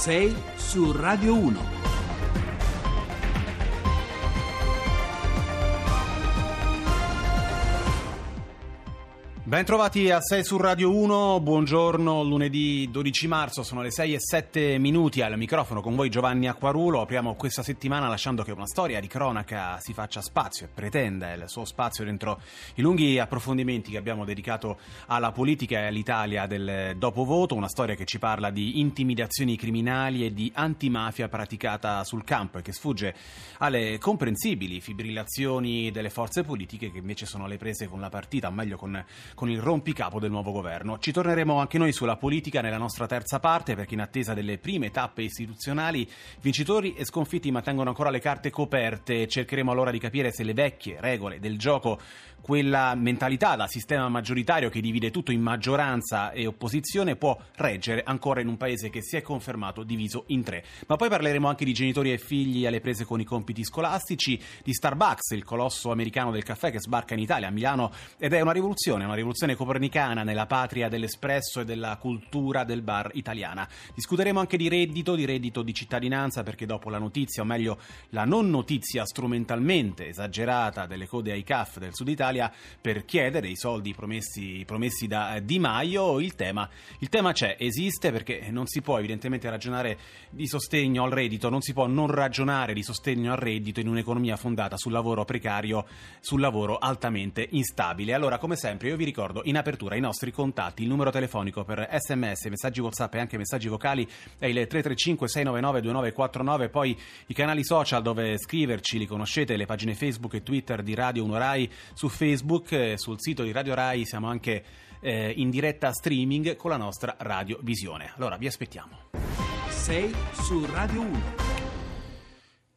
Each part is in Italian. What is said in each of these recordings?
6 su Radio 1. Ben trovati a 6 su Radio 1, buongiorno, lunedì 12 marzo, sono le 6 e 7 minuti al microfono con voi Giovanni Acquarulo, apriamo questa settimana lasciando che una storia di cronaca si faccia spazio e pretenda il suo spazio dentro i lunghi approfondimenti che abbiamo dedicato alla politica e all'Italia del dopovoto, una storia che ci parla di intimidazioni criminali e di antimafia praticata sul campo e che sfugge alle comprensibili fibrillazioni delle forze politiche che invece sono alle prese con la partita, o meglio con con il rompicapo del nuovo governo. Ci torneremo anche noi sulla politica nella nostra terza parte perché in attesa delle prime tappe istituzionali vincitori e sconfitti mantengono ancora le carte coperte. Cercheremo allora di capire se le vecchie regole del gioco quella mentalità da sistema maggioritario che divide tutto in maggioranza e opposizione può reggere ancora in un paese che si è confermato diviso in tre. Ma poi parleremo anche di genitori e figli alle prese con i compiti scolastici, di Starbucks, il colosso americano del caffè che sbarca in Italia, a Milano, ed è una rivoluzione, una rivoluzione copernicana nella patria dell'espresso e della cultura del bar italiana. Discuteremo anche di reddito, di reddito di cittadinanza, perché dopo la notizia, o meglio la non notizia strumentalmente esagerata delle code ai CAF del Sud Italia, per chiedere i soldi promessi, promessi da Di Maio. Il tema, il tema c'è, esiste perché non si può evidentemente ragionare di sostegno al reddito, non si può non ragionare di sostegno al reddito in un'economia fondata sul lavoro precario, sul lavoro altamente instabile. Allora, come sempre, io vi ricordo in apertura i nostri contatti, il numero telefonico per sms, messaggi WhatsApp e anche messaggi vocali è il 335 699 2949, poi i canali social dove scriverci, li conoscete, le pagine Facebook e Twitter di Radio 1 Rai su Facebook sul sito di Radio Rai siamo anche eh, in diretta streaming con la nostra Radio Visione. Allora vi aspettiamo. 6 su Radio 1.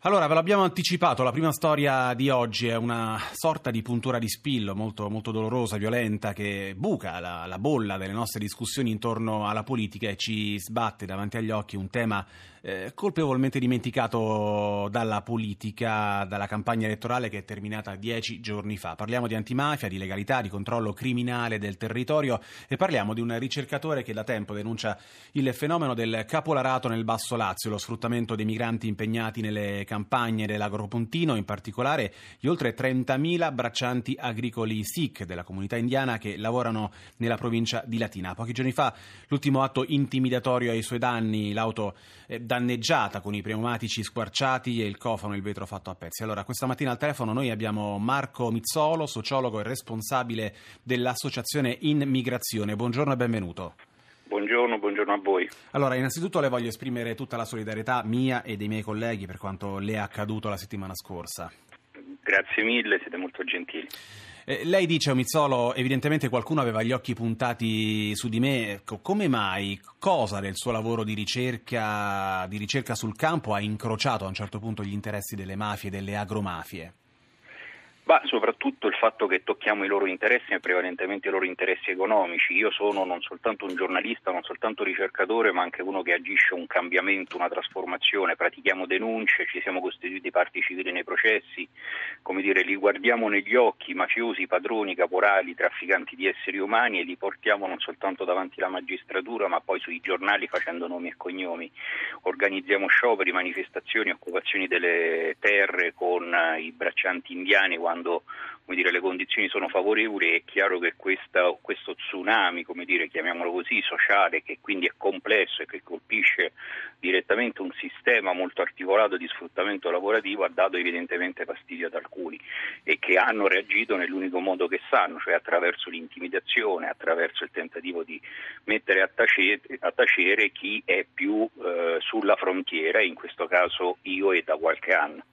Allora, ve l'abbiamo anticipato, la prima storia di oggi è una sorta di puntura di spillo molto, molto dolorosa, violenta, che buca la, la, bolla delle nostre discussioni intorno alla politica e ci sbatte davanti agli occhi un tema eh, colpevolmente dimenticato dalla politica, dalla campagna elettorale che è terminata dieci giorni fa. Parliamo di antimafia, di legalità, di controllo criminale del territorio e parliamo di un ricercatore che da tempo denuncia il fenomeno del capolarato nel Basso Lazio, lo sfruttamento dei migranti impegnati nelle campagne dell'agropontino, in particolare gli oltre 30.000 braccianti agricoli Sikh della comunità indiana che lavorano nella provincia di Latina. Pochi giorni fa l'ultimo atto intimidatorio ai suoi danni, l'auto eh, danneggiata con i pneumatici squarciati e il cofano e il vetro fatto a pezzi. Allora, questa mattina al telefono noi abbiamo Marco Mizzolo, sociologo e responsabile dell'associazione In Migrazione. Buongiorno e benvenuto. Buongiorno, buongiorno a voi. Allora, innanzitutto le voglio esprimere tutta la solidarietà mia e dei miei colleghi per quanto le è accaduto la settimana scorsa. Grazie mille, siete molto gentili. Eh, lei dice, Omizzolo, evidentemente qualcuno aveva gli occhi puntati su di me. Ecco, come mai, cosa del suo lavoro di ricerca, di ricerca sul campo ha incrociato a un certo punto gli interessi delle mafie delle agromafie? Ma soprattutto il fatto che tocchiamo i loro interessi e prevalentemente i loro interessi economici. Io sono non soltanto un giornalista, non soltanto ricercatore, ma anche uno che agisce un cambiamento, una trasformazione. Pratichiamo denunce, ci siamo costituiti parti civili nei processi, come dire, li guardiamo negli occhi, mafiosi, padroni, caporali, trafficanti di esseri umani e li portiamo non soltanto davanti alla magistratura, ma poi sui giornali facendo nomi e cognomi. Organizziamo scioperi, manifestazioni, occupazioni delle terre con i braccianti indiani quando dire, le condizioni sono favorevoli è chiaro che questa, questo tsunami, dire, chiamiamolo così, sociale, che quindi è complesso e che colpisce direttamente un sistema molto articolato di sfruttamento lavorativo, ha dato evidentemente fastidio ad alcuni e che hanno reagito nell'unico modo che sanno, cioè attraverso l'intimidazione, attraverso il tentativo di mettere a tacere, a tacere chi è più eh, sulla frontiera, in questo caso io e da qualche anno.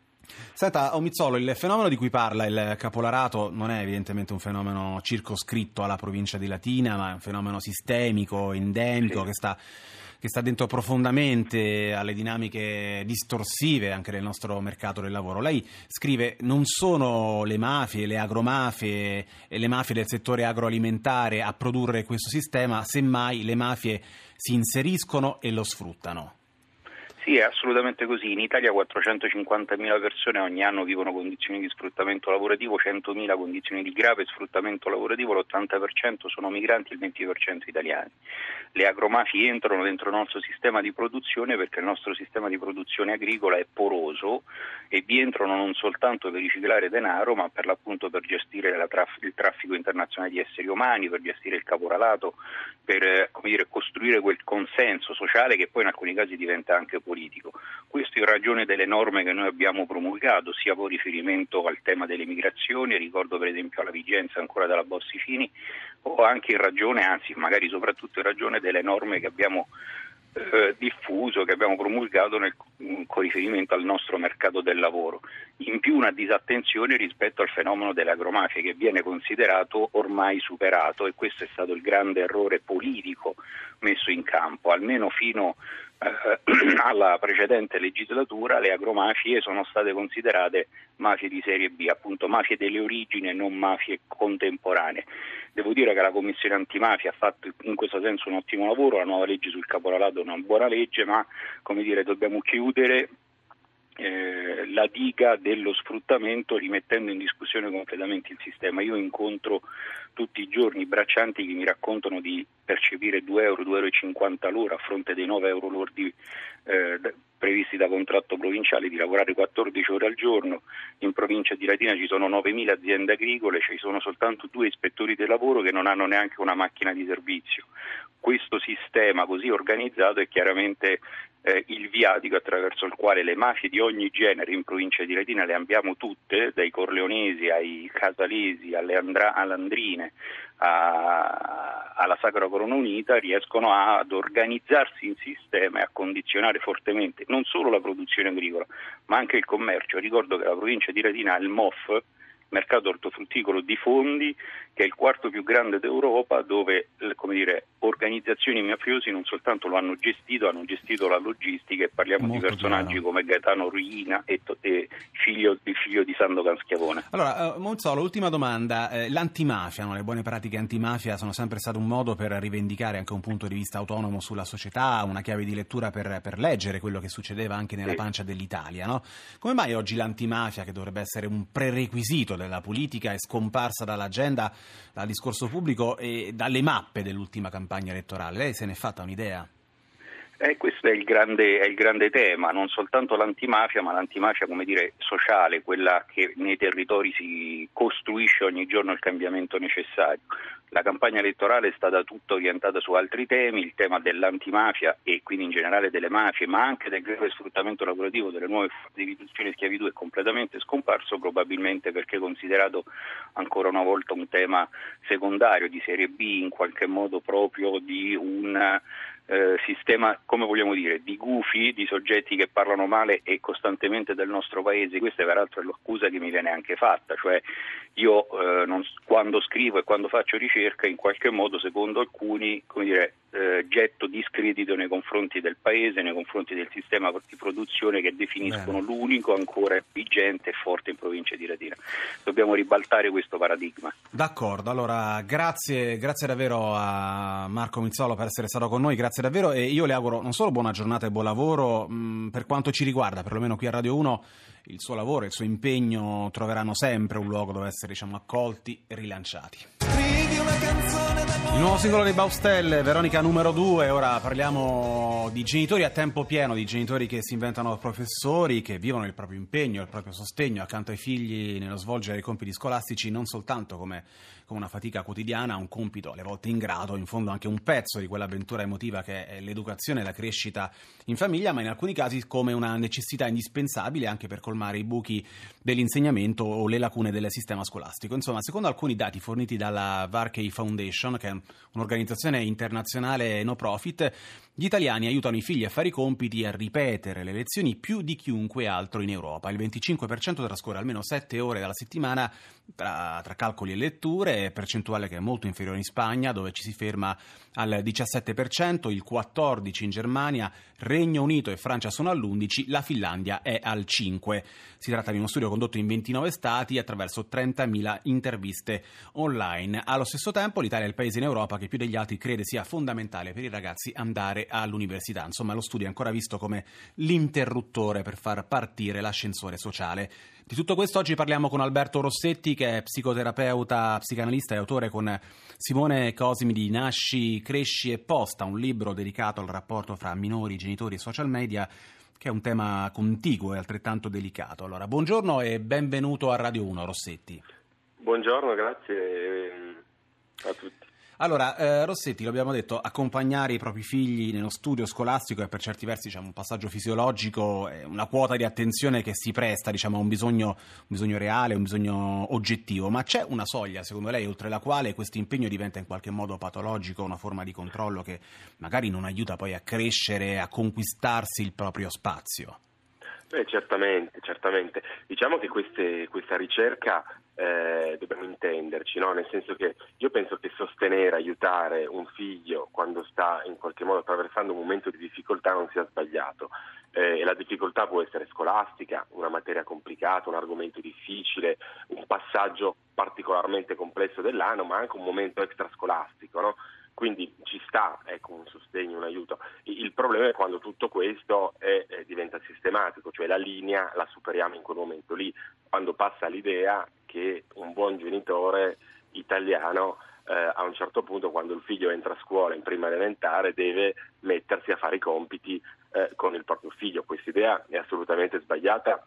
Senta, Omizzolo, il fenomeno di cui parla il capolarato non è evidentemente un fenomeno circoscritto alla provincia di Latina, ma è un fenomeno sistemico, endemico, sì. che sta che sta dentro profondamente alle dinamiche distorsive anche del nostro mercato del lavoro. Lei scrive non sono le mafie, le agromafie e le mafie del settore agroalimentare a produrre questo sistema, semmai le mafie si inseriscono e lo sfruttano. Sì, è assolutamente così. In Italia 450.000 persone ogni anno vivono condizioni di sfruttamento lavorativo, 100.000 condizioni di grave sfruttamento lavorativo, l'80% sono migranti, il 20% italiani. Le agromafie entrano dentro il nostro sistema di produzione perché il nostro sistema di produzione agricola è poroso e vi entrano non soltanto per riciclare denaro, ma per l'appunto per gestire traf- il traffico internazionale di esseri umani, per gestire il caporalato, per dire, costruire quel consenso sociale che poi in alcuni casi diventa anche politico politico. Questo in ragione delle norme che noi abbiamo promulgato, sia con riferimento al tema delle migrazioni, ricordo per esempio alla vigenza ancora della Bossi-Fini, o anche in ragione, anzi magari soprattutto in ragione delle norme che abbiamo eh, diffuso, che abbiamo promulgato nel, con riferimento al nostro mercato del lavoro. In più una disattenzione rispetto al fenomeno delle agromafie che viene considerato ormai superato e questo è stato il grande errore politico messo in campo, almeno fino eh, alla precedente legislatura le agromafie sono state considerate mafie di serie B, appunto mafie delle origini e non mafie contemporanee. Devo dire che la Commissione antimafia ha fatto in questo senso un ottimo lavoro, la nuova legge sul caporalato è una buona legge, ma dire, dobbiamo chiudere eh, la diga dello sfruttamento rimettendo in discussione completamente il sistema. Io incontro tutti i giorni braccianti che mi raccontano di percepire 2 euro, 2,50 euro l'ora a fronte dei 9 euro lordi eh, previsti da contratto provinciale di lavorare 14 ore al giorno. In provincia di Latina ci sono 9.000 aziende agricole, ci sono soltanto due ispettori del lavoro che non hanno neanche una macchina di servizio. Questo sistema così organizzato è chiaramente eh, il viatico attraverso il quale le mafie di ogni genere in provincia di Latina le abbiamo tutte, dai corleonesi ai casalesi, alle andra- all'andrine, a- alla Sacra Corona Unita, riescono ad organizzarsi in sistema e a condizionare fortemente non solo la produzione agricola, ma anche il commercio. Ricordo che la provincia di Latina ha il MOF, mercato ortofrutticolo di fondi che è il quarto più grande d'Europa dove dire, organizzazioni mafiosi non soltanto lo hanno gestito, hanno gestito la logistica e parliamo Molto di personaggi chiaro. come Gaetano Ruina e, e figlio, figlio, di Sandokan Schiavone. Allora, uh, Monzolo, ultima domanda. Eh, l'antimafia, no? le buone pratiche antimafia sono sempre state un modo per rivendicare anche un punto di vista autonomo sulla società, una chiave di lettura per, per leggere quello che succedeva anche nella sì. pancia dell'Italia. No? Come mai oggi l'antimafia, che dovrebbe essere un prerequisito della politica, è scomparsa dall'agenda, dal discorso pubblico e dalle mappe dell'ultima campagna elettorale? Lei se n'è fatta un'idea? Eh, questo è il, grande, è il, grande, tema, non soltanto l'antimafia, ma l'antimafia dire, sociale, quella che nei territori si costruisce ogni giorno il cambiamento necessario. La campagna elettorale è stata tutta orientata su altri temi, il tema dell'antimafia e quindi in generale delle mafie, ma anche del grave sfruttamento lavorativo delle nuove forme di schiavitù è completamente scomparso, probabilmente perché considerato ancora una volta un tema secondario di serie B, in qualche modo proprio di un eh, sistema, come vogliamo dire, di gufi, di soggetti che parlano male e costantemente del nostro paese. Questa peraltro è l'accusa che mi viene anche fatta, cioè io eh, non, quando scrivo e quando faccio ricerca in qualche modo, secondo alcuni, dire, eh, getto discredito nei confronti del paese, nei confronti del sistema di produzione che definiscono Bene. l'unico ancora vigente e forte in provincia di Latina. Dobbiamo ribaltare questo paradigma. D'accordo, allora grazie, grazie davvero a Marco Mizzolo per essere stato con noi, grazie davvero e io le auguro non solo buona giornata e buon lavoro, mh, mm, per quanto ci riguarda, perlomeno qui a Radio 1 il suo lavoro, il suo impegno troveranno sempre un luogo dove essere diciamo, accolti e rilanciati. Il nuovo singolo dei Baustelle, Veronica numero 2, ora parliamo di genitori a tempo pieno, di genitori che si inventano professori, che vivono il proprio impegno, il proprio sostegno accanto ai figli nello svolgere i compiti scolastici, non soltanto come, come una fatica quotidiana, un compito alle volte ingrato, in fondo anche un pezzo di quell'avventura emotiva che è l'educazione e la crescita in famiglia, ma in alcuni casi come una necessità indispensabile anche per colmare i buchi dell'insegnamento o le lacune del sistema scolastico. Insomma, secondo alcuni dati forniti dalla Varkey Foundation, che è un'organizzazione internazionale no profit, gli italiani aiutano i figli a fare i compiti e a ripetere le lezioni più di chiunque altro in Europa. Il 25% trascorre almeno 7 ore alla settimana tra, tra, calcoli e letture, percentuale che è molto inferiore in Spagna, dove ci si ferma al 17%, il 14% in Germania, Regno Unito e Francia sono all'11%, la Finlandia è al 5%. Si tratta di uno studio condotto in 29 stati attraverso 30.000 interviste online. Allo stesso tempo l'Italia è il paese in Europa che più degli altri crede sia fondamentale per i ragazzi andare all'università. Insomma, lo studio è ancora visto come l'interruttore per far partire l'ascensore sociale. Di tutto questo oggi parliamo con Alberto Rossetti, che è psicoterapeuta, psicanalista e autore con Simone Cosimi di Nasci, Cresci e Posta, un libro dedicato al rapporto fra minori, genitori e social media che è un tema contiguo e altrettanto delicato. Allora, buongiorno e benvenuto a Radio 1, Rossetti. Buongiorno, grazie ehm, a tutti. Allora, eh, Rossetti, lo abbiamo detto, accompagnare i propri figli nello studio scolastico è per certi versi diciamo, un passaggio fisiologico, una quota di attenzione che si presta diciamo, a un bisogno, un bisogno reale, un bisogno oggettivo, ma c'è una soglia, secondo lei, oltre la quale questo impegno diventa in qualche modo patologico, una forma di controllo che magari non aiuta poi a crescere, a conquistarsi il proprio spazio? Beh, certamente, certamente. Diciamo che queste, questa ricerca eh, dobbiamo intenderci, no? nel senso che io penso che sostenere, aiutare un figlio quando sta in qualche modo attraversando un momento di difficoltà non sia sbagliato. Eh, la difficoltà può essere scolastica, una materia complicata, un argomento difficile, un passaggio particolarmente complesso dell'anno, ma anche un momento extrascolastico. No? Quindi ci sta ecco, un sostegno, un aiuto. Il problema è quando tutto questo è, è, diventa sistematico, cioè la linea la superiamo in quel momento lì, quando passa l'idea che un buon genitore italiano eh, a un certo punto quando il figlio entra a scuola in prima elementare deve mettersi a fare i compiti eh, con il proprio figlio. Questa idea è assolutamente sbagliata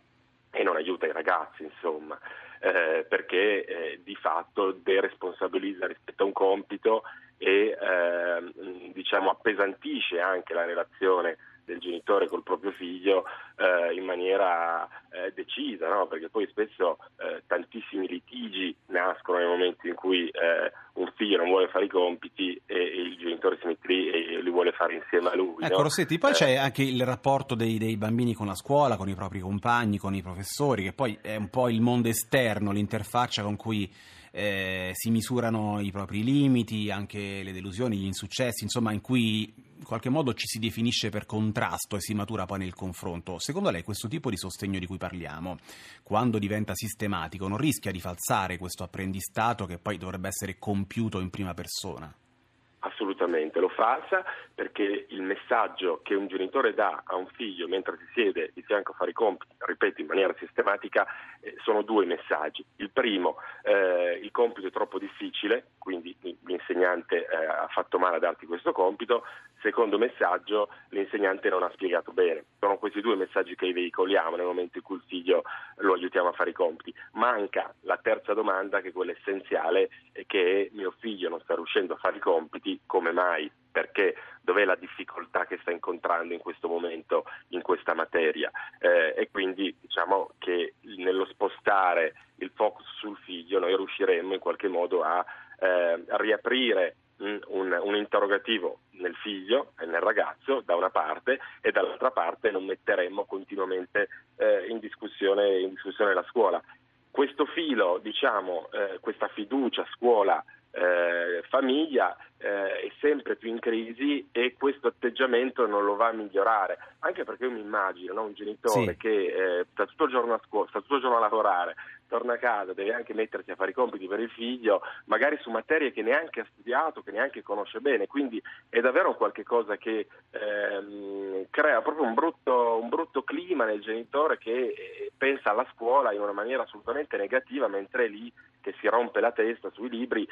e non aiuta i ragazzi, insomma, eh, perché eh, di fatto deresponsabilizza rispetto a un compito e eh, diciamo, appesantisce anche la relazione del genitore col proprio figlio eh, in maniera eh, decisa, no? perché poi spesso eh, tantissimi litigi nascono nei momenti in cui eh, un figlio non vuole fare i compiti e, e, il genitore si mette lì e li vuole fare insieme a lui. Ecco no? Rossetti, poi c'è eh. anche il rapporto dei, dei, bambini con la scuola, con i propri compagni, con i professori, che poi è un po' il mondo esterno, l'interfaccia con cui eh, si misurano i propri limiti, anche le delusioni, gli insuccessi, insomma in cui in qualche modo ci si definisce per contrasto e si matura poi nel confronto. Secondo lei questo tipo di sostegno di cui parliamo, quando diventa sistematico, non rischia di falsare questo apprendistato che poi dovrebbe essere compiuto in prima persona? Assolutamente, lo falsa perché il messaggio che un genitore dà a un figlio mentre si siede di fianco a fare i compiti, ripeto in maniera sistematica, eh, sono due messaggi. Il primo, eh, il compito è troppo difficile, quindi l'insegnante eh, ha fatto male a darti questo compito. Secondo messaggio, l'insegnante non ha spiegato bene. Sono questi due messaggi che veicoliamo nel momento in cui il figlio lo aiutiamo a fare i compiti. Manca la terza domanda, che è quella essenziale, che è mio figlio non sta riuscendo a fare i compiti, come mai? Perché dov'è la difficoltà che sta incontrando in questo momento in questa materia? Eh, e quindi diciamo che nello spostare il focus sul figlio noi riusciremo in qualche modo a, eh, a riaprire un, un, interrogativo nel figlio e nel ragazzo da una parte e dall'altra parte non metteremmo continuamente eh, in, discussione, in, discussione, la scuola. Questo filo, diciamo, eh, questa fiducia scuola eh, è sempre più in crisi e questo atteggiamento non lo va a migliorare, anche perché io mi immagino no, un genitore sì. che eh, sta, tutto a scuola, sta tutto il giorno a lavorare, torna a casa, deve anche mettersi a fare i compiti per il figlio, magari su materie che neanche ha studiato, che neanche conosce bene, quindi è davvero qualcosa che ehm, crea proprio un brutto, un brutto clima nel genitore che eh, pensa alla scuola in una maniera assolutamente negativa, mentre è lì che si rompe la testa sui libri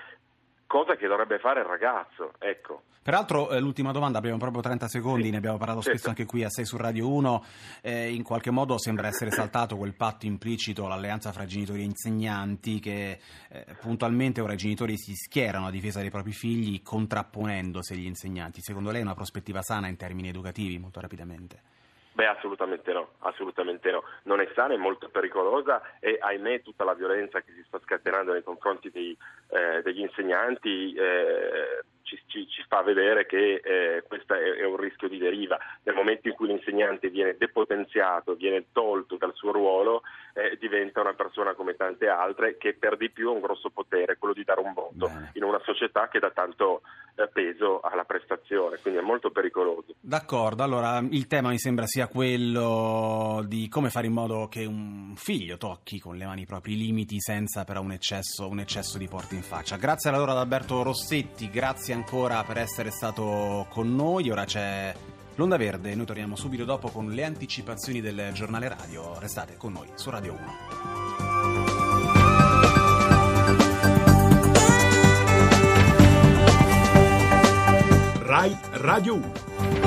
cosa che dovrebbe fare il ragazzo. Ecco. Peraltro, eh, l'ultima domanda, abbiamo proprio 30 secondi, sì. ne abbiamo parlato spesso anche qui a 6 su Radio 1. Eh, in qualche modo sembra essere saltato quel patto implicito, l'alleanza fra genitori e insegnanti, che eh, puntualmente ora i genitori si schierano a difesa dei propri figli, contrapponendosi agli insegnanti. Secondo lei è una prospettiva sana in termini educativi, molto rapidamente? Beh, assolutamente no, assolutamente no. Non è sana, è molto pericolosa e ahimè tutta la violenza che si sta scatenando nei confronti dei, eh, degli insegnanti eh, ci, ci, ci, fa vedere che eh, questo è, è, un rischio di deriva. Nel momento in cui l'insegnante viene depotenziato, viene tolto dal suo ruolo, eh, diventa una persona come tante altre che per di più ha un grosso potere, quello di dare un voto in una società che dà tanto eh, peso alla prestazione, quindi è molto pericoloso. D'accordo, allora il tema mi sembra sia quello di come fare in modo che un figlio tocchi con le mani i propri limiti senza però un eccesso, un eccesso di porte in faccia. Grazie allora ad Alberto Rossetti, grazie ancora per essere stato con noi, ora c'è l'Onda Verde, noi torniamo subito dopo con le anticipazioni del giornale radio, restate con noi su Radio 1. Rai Radio 1.